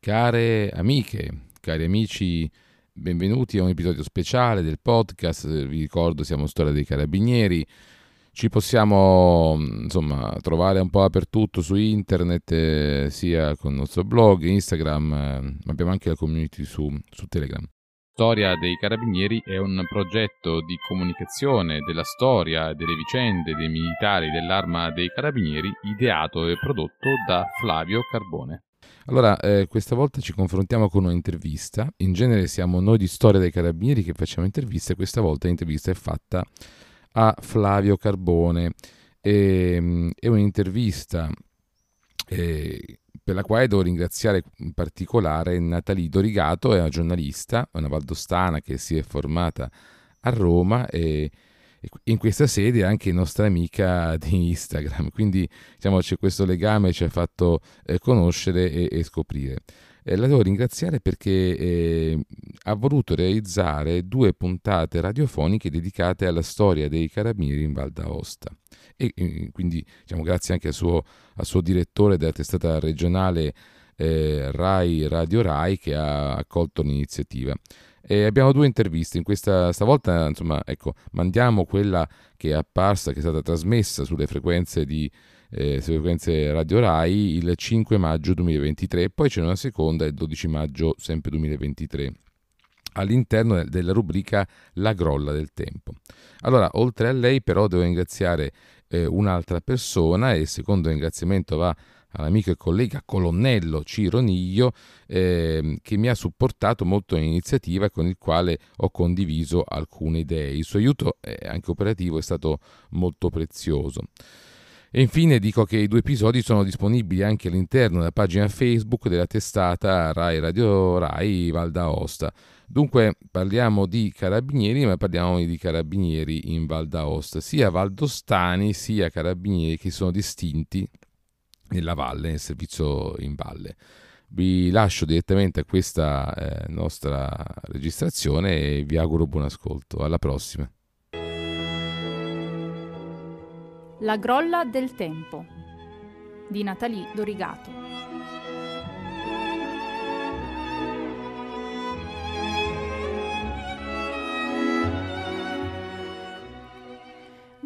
Care amiche, cari amici, benvenuti a un episodio speciale del podcast. Vi ricordo, siamo Storia dei Carabinieri. Ci possiamo insomma trovare un po' dappertutto su internet, eh, sia con il nostro blog, Instagram, eh, ma abbiamo anche la community su, su Telegram. Storia dei Carabinieri è un progetto di comunicazione della storia delle vicende dei militari dell'Arma dei Carabinieri ideato e prodotto da Flavio Carbone. Allora, eh, questa volta ci confrontiamo con un'intervista. In genere siamo noi di Storia dei Carabinieri che facciamo interviste, questa volta l'intervista è fatta a Flavio Carbone. E, ehm, è un'intervista eh, per la quale devo ringraziare in particolare Natalie Dorigato, è una giornalista, una valdostana che si è formata a Roma e in questa sede anche nostra amica di Instagram, quindi diciamo c'è questo legame, ci ha fatto eh, conoscere e, e scoprire. Eh, la devo ringraziare perché eh, ha voluto realizzare due puntate radiofoniche dedicate alla storia dei carabinieri in Val d'Aosta e quindi diciamo, grazie anche al suo, al suo, direttore della testata regionale eh, Rai Radio Rai che ha accolto l'iniziativa. E abbiamo due interviste, in questa stavolta insomma, ecco, mandiamo quella che è apparsa, che è stata trasmessa sulle frequenze, di, eh, sulle frequenze Radio Rai il 5 maggio 2023 poi c'è una seconda il 12 maggio sempre 2023 all'interno della rubrica La grolla del tempo. Allora, oltre a lei però devo ringraziare eh, un'altra persona e il secondo ringraziamento va all'amico e collega colonnello Ciro Niglio eh, che mi ha supportato molto nell'iniziativa e con il quale ho condiviso alcune idee. Il suo aiuto eh, anche operativo è stato molto prezioso. E infine dico che i due episodi sono disponibili anche all'interno della pagina Facebook della testata Rai Radio Rai Val d'Aosta. Dunque parliamo di carabinieri, ma parliamo di carabinieri in Val d'Aosta, sia valdostani sia carabinieri che sono distinti nella valle, nel servizio in valle. Vi lascio direttamente a questa eh, nostra registrazione e vi auguro buon ascolto. Alla prossima. La grolla del tempo di Natalie Dorigato.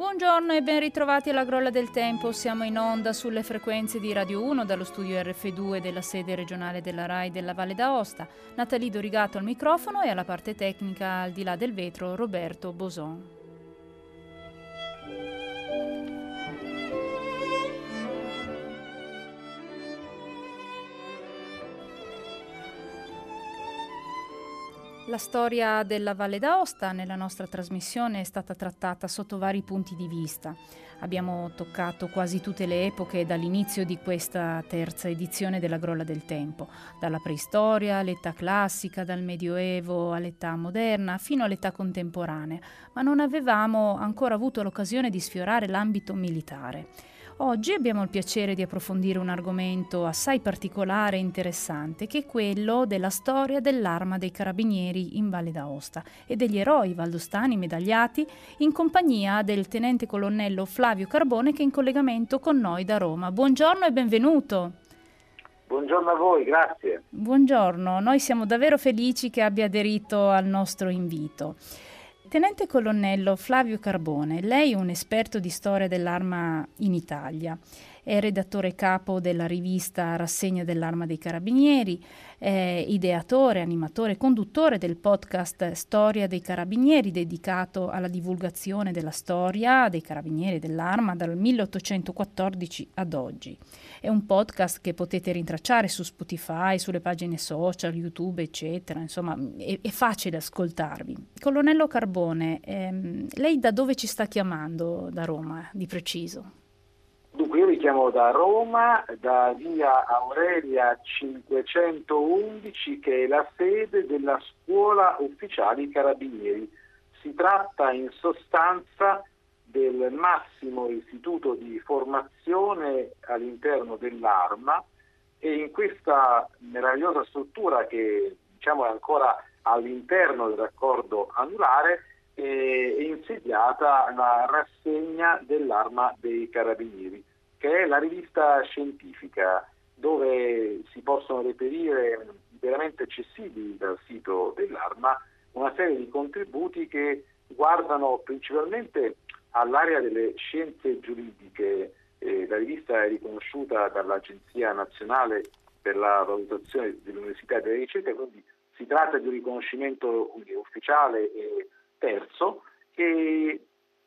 Buongiorno e ben ritrovati alla Grolla del Tempo. Siamo in onda sulle frequenze di Radio 1 dallo studio RF2 della sede regionale della RAI della Valle d'Aosta. Natalie Dorigato al microfono e alla parte tecnica al di là del vetro Roberto Boson. La storia della Valle d'Aosta nella nostra trasmissione è stata trattata sotto vari punti di vista. Abbiamo toccato quasi tutte le epoche dall'inizio di questa terza edizione della Grolla del Tempo, dalla preistoria all'età classica, dal Medioevo all'età moderna, fino all'età contemporanea, ma non avevamo ancora avuto l'occasione di sfiorare l'ambito militare. Oggi abbiamo il piacere di approfondire un argomento assai particolare e interessante, che è quello della storia dell'arma dei carabinieri in Valle d'Aosta e degli eroi valdostani medagliati in compagnia del tenente colonnello Flavio Carbone che è in collegamento con noi da Roma. Buongiorno e benvenuto. Buongiorno a voi, grazie. Buongiorno, noi siamo davvero felici che abbia aderito al nostro invito. Tenente colonnello Flavio Carbone, lei è un esperto di storia dell'arma in Italia. È redattore capo della rivista Rassegna dell'Arma dei Carabinieri, è ideatore, animatore e conduttore del podcast Storia dei Carabinieri dedicato alla divulgazione della storia dei Carabinieri dell'Arma dal 1814 ad oggi. È un podcast che potete rintracciare su Spotify, sulle pagine social, YouTube, eccetera. Insomma, è, è facile ascoltarvi. Colonnello Carbone, ehm, lei da dove ci sta chiamando da Roma, di preciso? Dunque io chiamo da Roma, da via Aurelia 511 che è la sede della scuola ufficiali carabinieri. Si tratta in sostanza del massimo istituto di formazione all'interno dell'arma e in questa meravigliosa struttura che diciamo è ancora all'interno del raccordo anulare è insediata la rassegna dell'arma dei carabinieri che è la rivista scientifica dove si possono reperire veramente accessibili dal sito dell'Arma una serie di contributi che guardano principalmente all'area delle scienze giuridiche. Eh, la rivista è riconosciuta dall'Agenzia Nazionale per la valutazione dell'università e della ricerca, quindi si tratta di un riconoscimento ufficiale e terzo che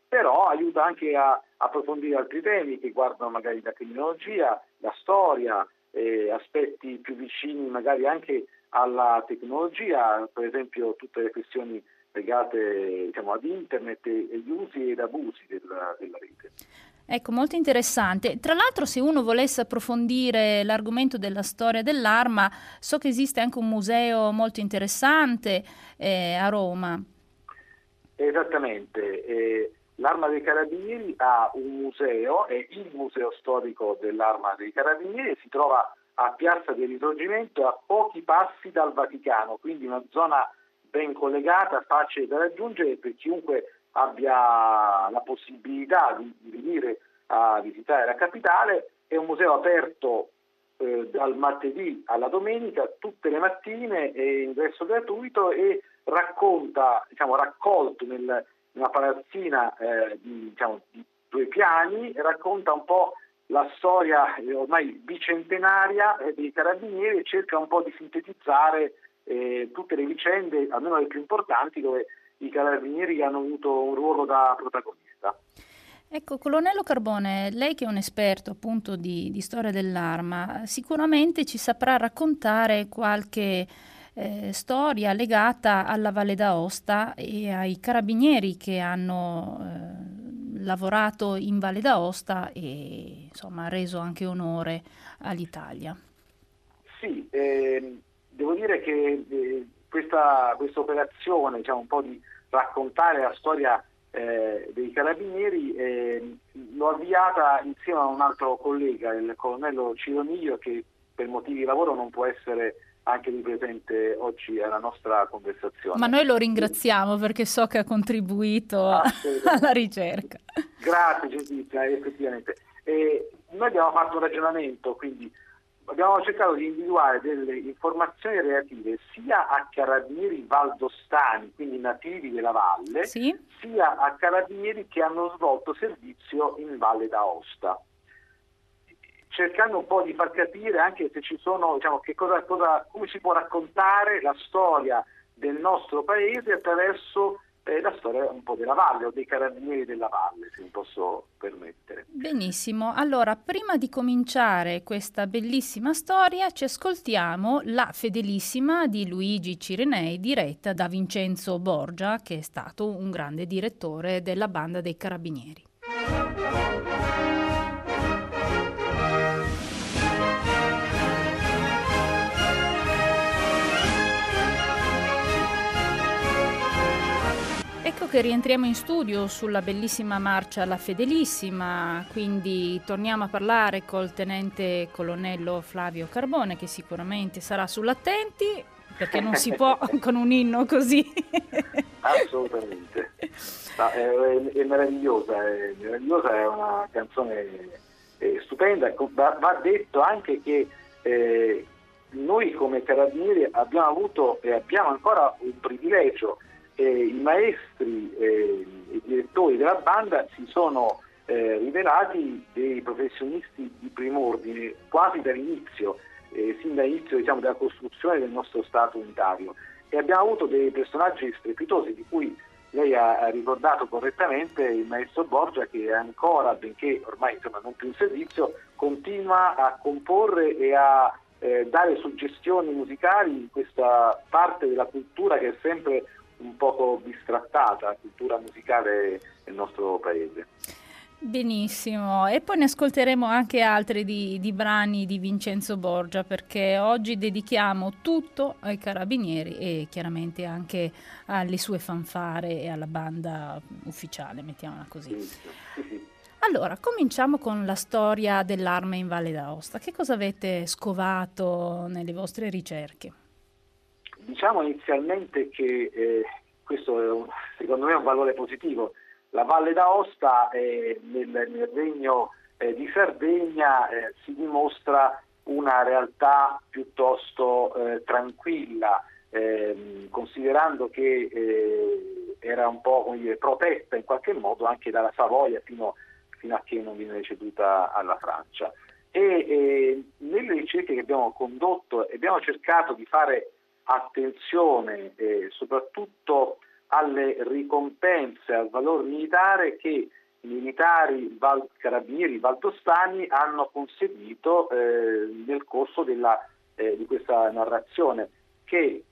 però aiuta anche a approfondire altri temi che guardano magari la criminologia, la storia, eh, aspetti più vicini magari anche alla tecnologia, per esempio tutte le questioni legate diciamo, ad internet e gli usi ed abusi della, della rete. Ecco, molto interessante. Tra l'altro, se uno volesse approfondire l'argomento della storia dell'arma, so che esiste anche un museo molto interessante eh, a Roma. Esattamente. Eh, L'Arma dei Carabinieri ha un museo, è il museo storico dell'Arma dei Carabinieri, si trova a Piazza del Risorgimento a pochi passi dal Vaticano, quindi una zona ben collegata, facile da raggiungere per chiunque abbia la possibilità di, venire a visitare la capitale. È un museo aperto eh, dal martedì alla domenica, tutte le mattine, è ingresso gratuito e racconta, diciamo, raccolto nel, una palazzina eh, di, diciamo, di due piani, racconta un po' la storia eh, ormai bicentenaria eh, dei carabinieri e cerca un po' di sintetizzare eh, tutte le vicende, almeno le più importanti, dove i carabinieri hanno avuto un ruolo da protagonista. Ecco, colonnello Carbone, lei che è un esperto appunto di, di storia dell'arma, sicuramente ci saprà raccontare qualche eh, storia legata alla Valle d'Aosta e ai carabinieri che hanno eh, lavorato in Valle d'Aosta e insomma reso anche onore all'Italia. Sì, eh, devo dire che eh, questa, questa, operazione, diciamo un po' di raccontare la storia eh, dei carabinieri, eh, l'ho avviata insieme a un altro collega, il colonnello Cironiglio, che per motivi di lavoro non può essere anche di presente oggi alla nostra conversazione. Ma noi lo ringraziamo perché so che ha contribuito alla ricerca. Grazie Gentizia, effettivamente. E noi abbiamo fatto un ragionamento, quindi abbiamo cercato di individuare delle informazioni relative sia a carabinieri valdostani, quindi nativi della valle, sì. sia a carabinieri che hanno svolto servizio in Valle d'Aosta cercando un po' di far capire anche se ci sono, diciamo, cosa, cosa, come si può raccontare la storia del nostro paese attraverso eh, la storia un po' della valle o dei carabinieri della valle, se mi posso permettere. Benissimo, allora prima di cominciare questa bellissima storia ci ascoltiamo la fedelissima di Luigi Cirenei diretta da Vincenzo Borgia che è stato un grande direttore della banda dei carabinieri. Ecco che rientriamo in studio sulla bellissima marcia La Fedelissima, quindi torniamo a parlare col tenente colonnello Flavio Carbone che sicuramente sarà sull'attenti perché non si può con un inno così. Assolutamente, no, è, è, meravigliosa, è, meravigliosa, è una canzone è stupenda, va, va, detto anche che eh, noi come carabinieri abbiamo avuto e abbiamo ancora un privilegio eh, i maestri e i direttori della banda si sono eh, rivelati dei professionisti di primo ordine quasi dall'inizio, eh, sin dall'inizio diciamo, della costruzione del nostro Stato unitario. E abbiamo avuto dei personaggi strepitosi di cui lei ha ricordato correttamente il maestro Borgia che ancora, benché ormai insomma, non più in servizio, continua a comporre e a eh, dare suggestioni musicali in questa parte della cultura che è sempre un poco bistrattata la cultura musicale nel nostro paese. Benissimo, e poi ne ascolteremo anche altri di, di, brani di Vincenzo Borgia perché oggi dedichiamo tutto ai carabinieri e chiaramente anche alle sue fanfare e alla banda ufficiale, mettiamola così. Sì, sì, sì. Allora, cominciamo con la storia dell'arma in Valle d'Aosta. Che cosa avete scovato nelle vostre ricerche? Diciamo inizialmente che eh, questo è un, secondo me è un valore positivo. La Valle d'Aosta eh, nel, nel, regno eh, di Sardegna eh, si dimostra una realtà piuttosto eh, tranquilla, ehm, considerando che eh, era un po' dire, protetta in qualche modo anche dalla Savoia fino, fino, a che non viene ceduta alla Francia. E nelle ricerche che abbiamo condotto abbiamo cercato di fare attenzione eh, soprattutto alle ricompense al valore militare che i militari val- carabinieri valdostani hanno conseguito eh, nel corso della, eh, di questa narrazione che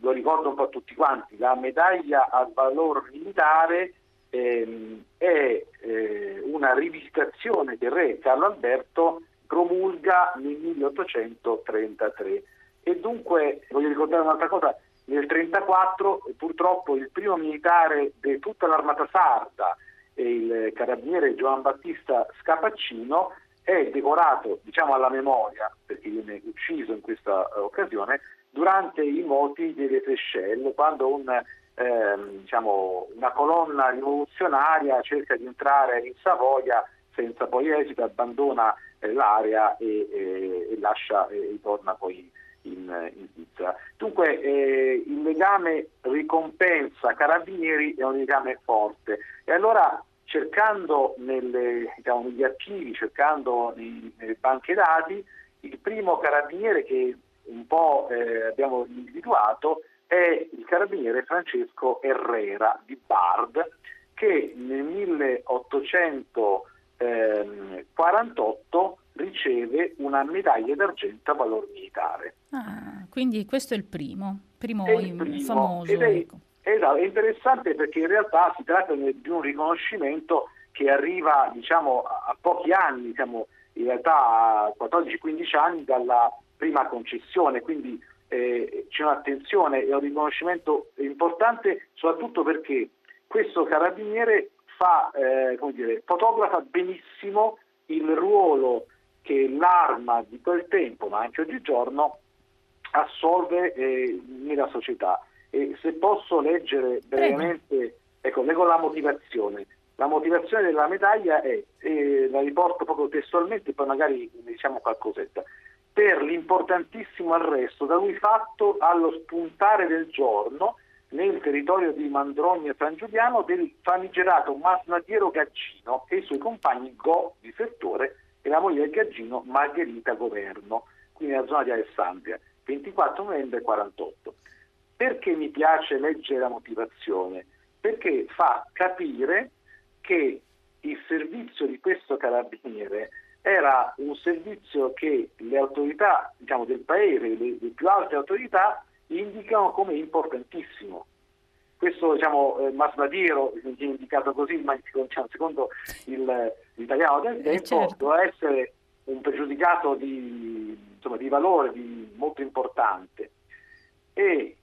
lo ricordo un po' a tutti quanti, la medaglia al valore militare ehm, è eh, una rivisitazione che re Carlo Alberto promulga nel 1833 e dunque voglio ricordare un'altra cosa, nel 1934 purtroppo il primo militare di tutta l'armata sarda, il carabiniere Giovan Battista Scapaccino, è decorato diciamo alla memoria, perché viene ucciso in questa uh, occasione, durante i moti delle Seychelles, quando un, ehm, diciamo, una colonna rivoluzionaria cerca di entrare in Savoia senza poi esito, abbandona eh, l'area e, e, e lascia e torna poi in, in Svizzera. Dunque eh, il legame ricompensa carabinieri è un legame forte e allora cercando nelle, diciamo, negli archivi, cercando nei, nelle banche dati, il primo carabiniere che un po' eh, abbiamo individuato è il carabiniere Francesco Herrera di Bard che nel 1848 riceve una medaglia d'argento a valor militare. Ah, quindi questo è il primo, primo, è il primo famoso. Ed è, ecco. esatto, è interessante perché in realtà si tratta di un riconoscimento che arriva diciamo, a pochi anni, diciamo, in realtà a 14-15 anni dalla prima concessione, quindi eh, c'è un'attenzione e un riconoscimento importante soprattutto perché questo carabiniere fa, eh, dire, fotografa benissimo il ruolo che l'arma di quel tempo, ma anche oggigiorno, assolve eh, nella società. E se posso leggere brevemente, ecco, leggo la motivazione. La motivazione della medaglia è, eh, la riporto proprio testualmente, poi magari diciamo qualcosetta, per l'importantissimo arresto da lui fatto allo spuntare del giorno nel territorio di Mandrogna San Giuliano del famigerato masnadiero Gaggino e i suoi compagni Go di settore e la moglie del Gaggino Margherita Governo, qui nella zona di Alessandria, 24 novembre 48. Perché mi piace leggere la motivazione? Perché fa capire che il servizio di questo carabiniere era un servizio che le autorità diciamo, del paese, le, le più alte autorità, indicano come importantissimo questo diciamo, eh, Masnadiero viene indicato così, ma diciamo, secondo il, l'italiano del eh, tempo certo. doveva essere un pregiudicato di, insomma, di valore di, molto importante. E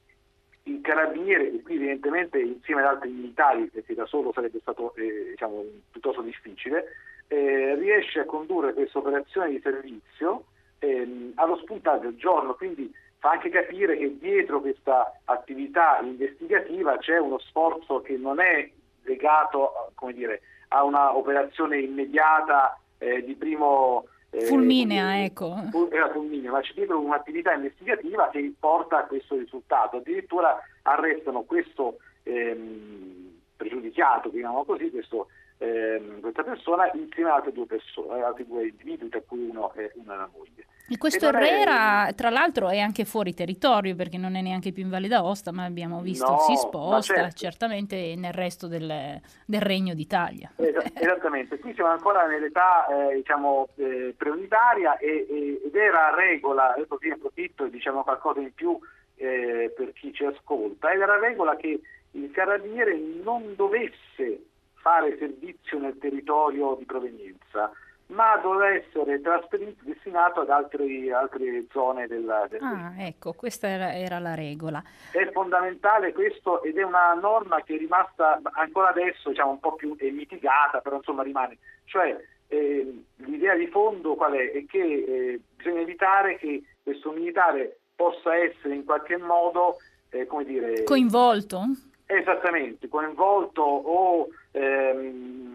il carabiniere, e qui evidentemente insieme ad altri militari, perché da solo sarebbe stato eh, diciamo, piuttosto difficile, eh, riesce a condurre questa operazione di servizio ehm, allo spuntare del giorno, quindi fa anche capire che dietro questa attività investigativa c'è uno sforzo che non è legato dire, a un'operazione immediata eh, di primo... Eh, fulminea, ecco. Fulminea, ma c'è dietro un'attività investigativa che porta a questo risultato. Addirittura arrestano questo ehm, pregiudicato, diciamo così, questo, ehm, questa persona insieme ad altre due persone, altri due individui, tra cui uno è una moglie. E questo Herrera, è... tra l'altro, è anche fuori territorio perché non è neanche più in Valle d'Aosta, ma abbiamo visto no, si sposta certo. certamente nel resto del, del Regno d'Italia. esattamente, qui siamo ancora nell'età eh, diciamo, eh, preunitaria e, e, ed era regola, io così approfitto e diciamo qualcosa in più eh, per chi ci ascolta, era regola che il carabiniere non dovesse fare servizio nel territorio di provenienza ma doveva essere trasferito, destinato ad altri, altre zone del, del Ah, ecco, questa era, era, la regola. È fondamentale questo ed è una norma che è rimasta ancora adesso diciamo, un po' più mitigata, però insomma rimane. Cioè eh, l'idea di fondo qual è? È che eh, bisogna evitare che questo militare possa essere in qualche modo, eh, come dire... Coinvolto? Esattamente, coinvolto o... Ehm,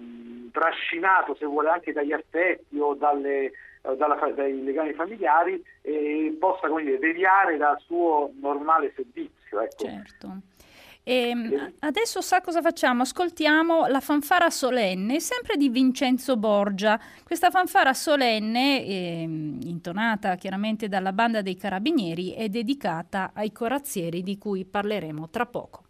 trascinato, se vuole, anche dagli affetti o dalle, dalla, dai legami familiari e possa dire, deviare dal suo normale servizio. Ecco. Certo. E ehm, adesso sa cosa facciamo? Ascoltiamo la fanfara solenne, sempre di Vincenzo Borgia. Questa fanfara solenne, eh, intonata chiaramente dalla banda dei carabinieri, è dedicata ai corazzieri di cui parleremo tra poco.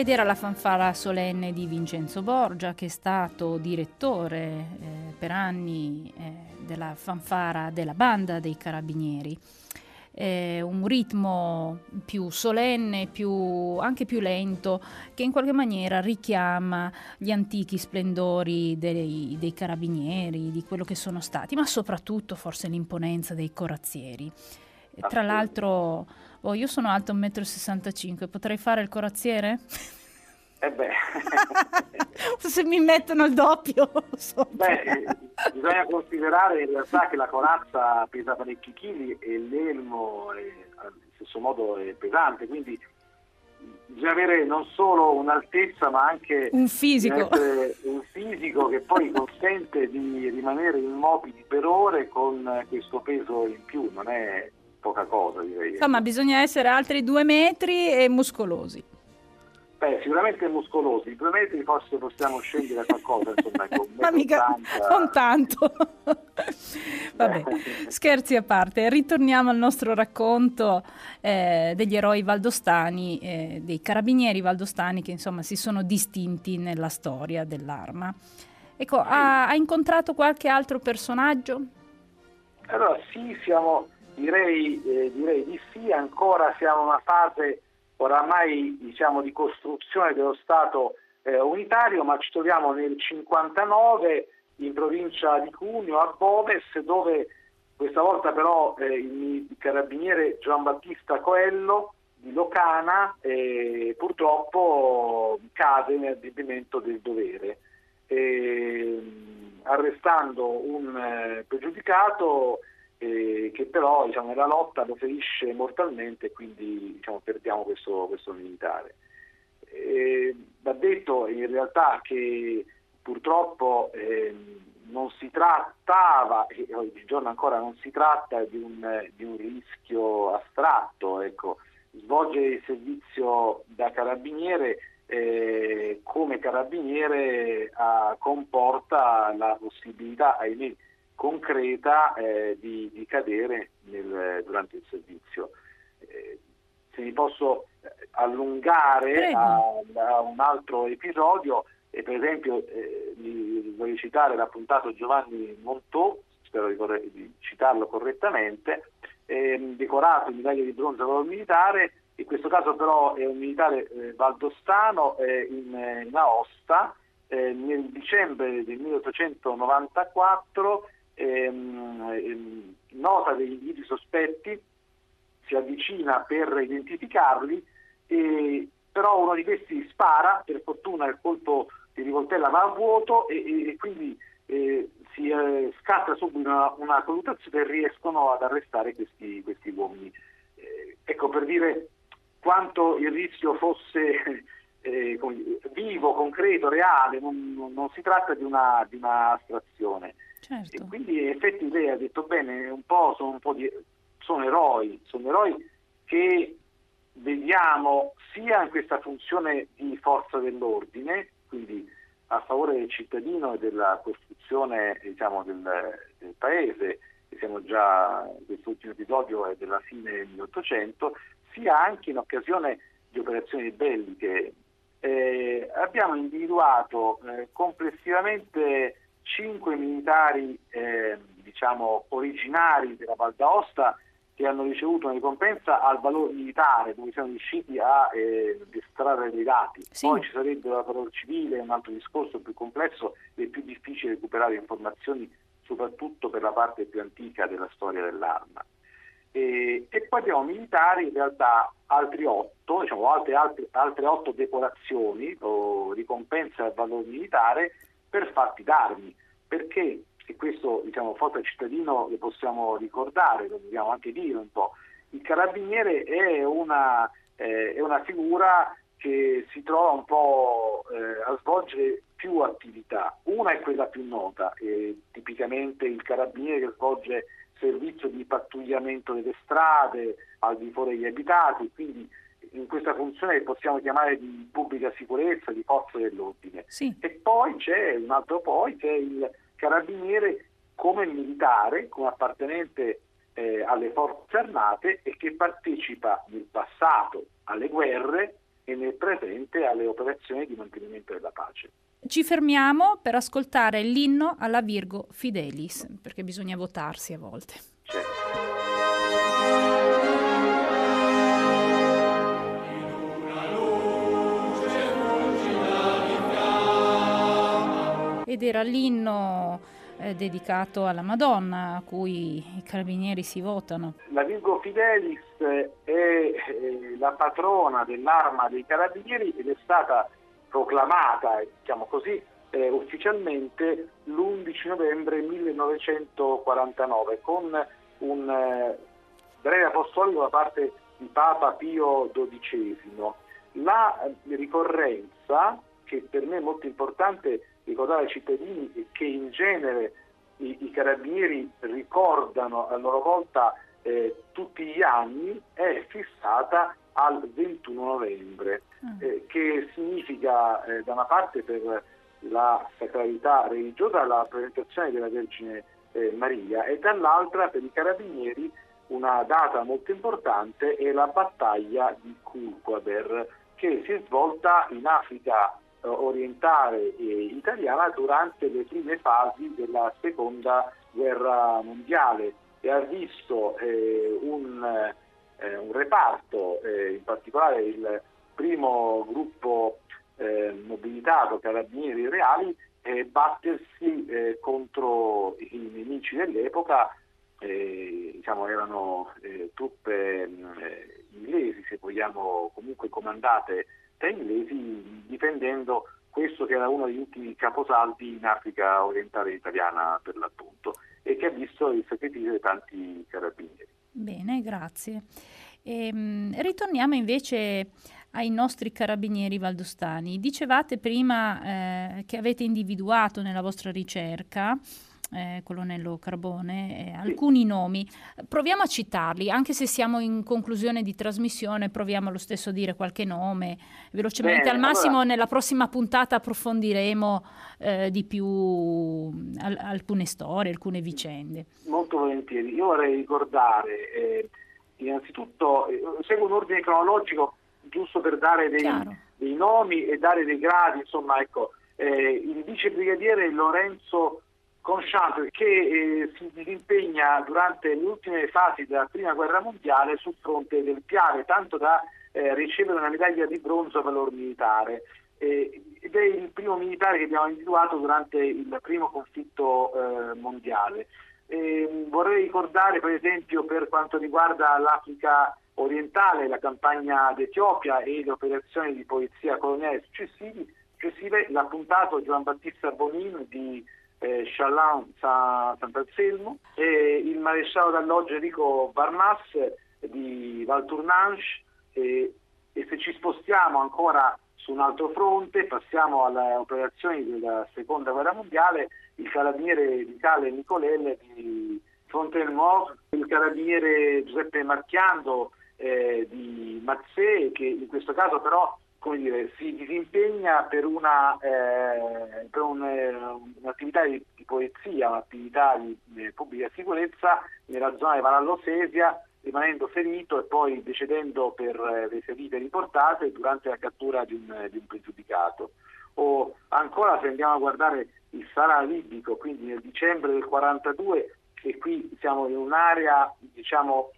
Ed era la fanfara solenne di Vincenzo Borgia, che è stato direttore eh, per anni eh, della fanfara della banda dei carabinieri. Eh, un ritmo più solenne, più, anche più lento, che in qualche maniera richiama gli antichi splendori dei, dei carabinieri, di quello che sono stati, ma soprattutto forse l'imponenza dei corazzieri. Tra l'altro Oh, io sono alto 1,65 m, potrei fare il corazziere? Eh beh. Se mi mettono il doppio. Beh, eh, bisogna considerare in realtà che la corazza pesa parecchi chili e l'elmo è, allo stesso modo è pesante, quindi bisogna avere non solo un'altezza ma anche un fisico, un fisico che poi consente di rimanere immobili per ore con questo peso in più, non è poca cosa direi. Insomma, bisogna essere altri due metri e muscolosi. Beh, sicuramente muscolosi, due metri forse possiamo scendere a qualcosa, insomma, con Ma mica, non tanto. Vabbè, scherzi a parte, ritorniamo al nostro racconto eh, degli eroi valdostani, eh, dei carabinieri valdostani che insomma si sono distinti nella storia dell'arma. Ecco, ha, ha incontrato qualche altro personaggio? Allora sì, siamo Direi, eh, direi, di sì, ancora siamo in una fase oramai diciamo, di costruzione dello Stato eh, unitario, ma ci troviamo nel 59 in provincia di Cuneo, a Boves, dove questa volta però eh, il carabiniere Gian Battista Coello di Locana eh, purtroppo cade nel adempimento del dovere, arrestando un eh, pregiudicato eh, che però diciamo, nella lotta lo ferisce mortalmente e quindi diciamo, perdiamo questo, questo militare. Eh, va detto in realtà che purtroppo eh, non si trattava, e oggigiorno ancora non si tratta di un, di un rischio astratto, ecco. svolgere il servizio da carabiniere eh, come carabiniere ah, comporta la possibilità, ahimè, concreta eh, di, di, cadere nel, durante il servizio. Eh, se mi posso eh, allungare a, a, un altro episodio, e per esempio eh, voglio citare l'appuntato Giovanni Montò, spero di, corre- di citarlo correttamente, ehm, decorato in medaglia di bronzo valor militare, in questo caso però è un militare eh, valdostano eh, in, in Aosta, nel dicembre del 1894 ehm, ehm, nota degli individui sospetti, si avvicina per identificarli, e, però uno di questi spara, per fortuna il colpo di rivoltella va a vuoto e, e quindi eh, si eh, scatta subito una, una colluttazione e riescono ad arrestare questi, questi uomini. Eh, ecco per dire quanto il rischio fosse eh, vivo, concreto, reale, non, non, si tratta di una, di una astrazione. Certo. E quindi in effetti lei ha detto bene, un po' sono un po' di sono eroi, sono eroi che vediamo sia in questa funzione di forza dell'ordine, quindi a favore del cittadino e della costruzione diciamo, del, del, paese, e siamo già, quest'ultimo episodio è della fine del 1800, sia anche in occasione di operazioni belliche. Eh, abbiamo individuato eh, complessivamente cinque militari eh, diciamo, originari della Val d'Aosta che hanno ricevuto una ricompensa al valore militare, dove siamo riusciti a eh, estrarre dei dati. Sì. Poi ci sarebbe la parola civile, un altro discorso più complesso e più difficile recuperare informazioni, soprattutto per la parte più antica della storia dell'arma. E, e poi abbiamo militari, in realtà altri otto, diciamo, altre, altre, altre otto decorazioni o ricompense al valore militare per fatti d'armi, perché e questo diciamo, al cittadino lo possiamo ricordare, lo dobbiamo anche dire un po'. Il carabiniere è una, eh, è una figura che si trova un po' eh, a svolgere più attività. Una è quella più nota, eh, tipicamente il carabiniere che svolge servizio di pattugliamento delle strade al di fuori degli abitati, quindi in questa funzione che possiamo chiamare di pubblica sicurezza, di forza dell'ordine. Sì. E poi c'è un altro poi, che è il carabiniere come militare, come appartenente eh, alle forze armate e che partecipa nel passato alle guerre e nel presente alle operazioni di mantenimento della pace. Ci fermiamo per ascoltare l'inno alla Virgo Fidelis, perché bisogna votarsi a volte. Certo. Ed era l'inno eh, dedicato alla Madonna a cui i carabinieri si votano. La Virgo Fidelis è eh, la patrona dell'arma dei carabinieri ed è stata proclamata, diciamo così, eh, ufficialmente l'11 novembre 1949 con un eh, breve apostolico da parte di Papa Pio XII. La ricorrenza, che per me è molto importante, ricordare ai cittadini che in genere i, i carabinieri ricordano a loro volta eh, tutti gli anni è fissata al 21 novembre, mm. eh, che significa eh, da una parte per la sacralità religiosa la presentazione della Vergine eh, Maria e dall'altra per i carabinieri una data molto importante è la battaglia di Kulquaber che si è svolta in Africa orientale italiana durante le prime fasi della seconda guerra mondiale e ha visto eh, un, eh, un, reparto, eh, in particolare il primo gruppo eh, mobilitato carabinieri reali, battersi eh, contro i nemici dell'epoca, diciamo erano truppe inglesi se vogliamo comunque comandate inglesi difendendo questo che era uno degli ultimi caposaldi in Africa orientale italiana per l'appunto e che ha visto il sacrificio di tanti carabinieri. Bene, grazie. Ehm, ritorniamo invece ai nostri carabinieri valdostani. Dicevate prima eh, che avete individuato nella vostra ricerca eh, colonnello Carbone, eh, alcuni nomi. Proviamo a citarli, anche se siamo in conclusione di trasmissione, proviamo lo stesso a dire qualche nome. Velocemente, Bene, al massimo allora... nella prossima puntata approfondiremo eh, di più al- alcune storie, alcune vicende. Molto volentieri. Io vorrei ricordare, eh, innanzitutto, eh, seguo un ordine cronologico giusto per dare dei, dei, nomi e dare dei gradi, insomma, ecco, eh, il vice brigadiere Lorenzo Conchamp che eh, si disimpegna durante le ultime fasi della prima guerra mondiale sul fronte del Piave, tanto da eh, ricevere una medaglia di bronzo a valor militare. Eh, ed è il primo militare che abbiamo individuato durante il primo conflitto eh, mondiale. vorrei ricordare per esempio per quanto riguarda l'Africa orientale, la campagna d'Etiopia e le operazioni di polizia coloniale successive, l'appuntato Giovan Battista Bonin di eh, Chaland Sant'Anselmo e il maresciallo d'alloggio Enrico Barmas di Valtournanche e, e se ci spostiamo ancora su un altro fronte, passiamo alle operazioni della seconda guerra mondiale, il carabiniere Vitale Nicolelle di Fontainebleau, il carabiniere Giuseppe Marchiando eh, di Mazzè, che in questo caso però come dire, si disimpegna per, una, eh, per un, eh, un'attività di, di, polizia, un'attività di, di, pubblica sicurezza nella zona di Varallo Sesia, rimanendo ferito e poi decedendo per eh, le ferite riportate durante la cattura di un, di un pregiudicato. O ancora se andiamo a guardare il Sahara libico, quindi nel dicembre del 42, e qui siamo in un'area, diciamo,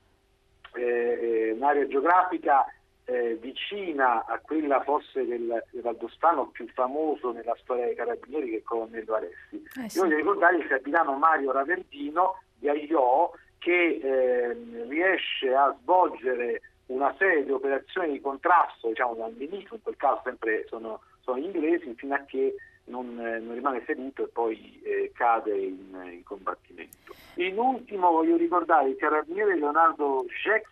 eh, eh un'area geografica eh, vicina a quella forse del, del, Valdostano più famoso nella storia dei carabinieri che è il colonnello Alessi. Eh sì. Io voglio ricordare il capitano Mario Raverdino di Aiò che eh, riesce a svolgere una serie di operazioni di contrasto diciamo, dal nemico, in quel caso sempre sono, sono gli inglesi, fino a che non, non rimane ferito e poi eh, cade in, in, combattimento. In ultimo voglio ricordare il carabiniere Leonardo Jex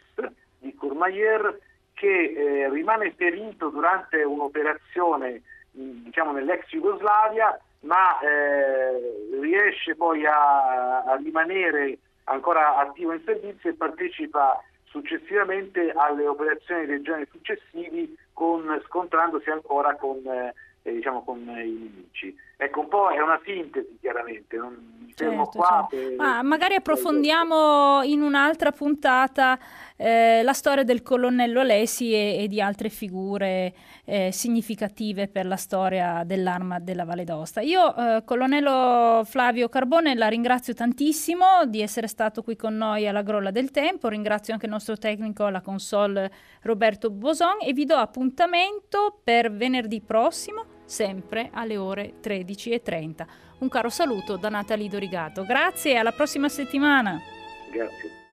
di Courmayeur che eh, rimane ferito durante un'operazione diciamo, nell'ex Jugoslavia ma eh, riesce poi a, a rimanere ancora attivo in servizio e partecipa successivamente alle operazioni dei giorni successivi con, scontrandosi ancora con, eh, diciamo, con i nemici. Ecco, un po' è una sintesi chiaramente, non mi fermo certo, qua. Certo. Per... Ah, magari approfondiamo in un'altra puntata eh, la storia del colonnello Lesi e, e di altre figure eh, significative per la storia dell'arma della Valle d'Aosta. Io, eh, colonnello Flavio Carbone, la ringrazio tantissimo di essere stato qui con noi alla Grolla del Tempo, ringrazio anche il nostro tecnico alla console Roberto Boson e vi do appuntamento per venerdì prossimo sempre alle ore 13.30. Un caro saluto da Natalie Dorigato. Grazie, alla prossima settimana. Grazie.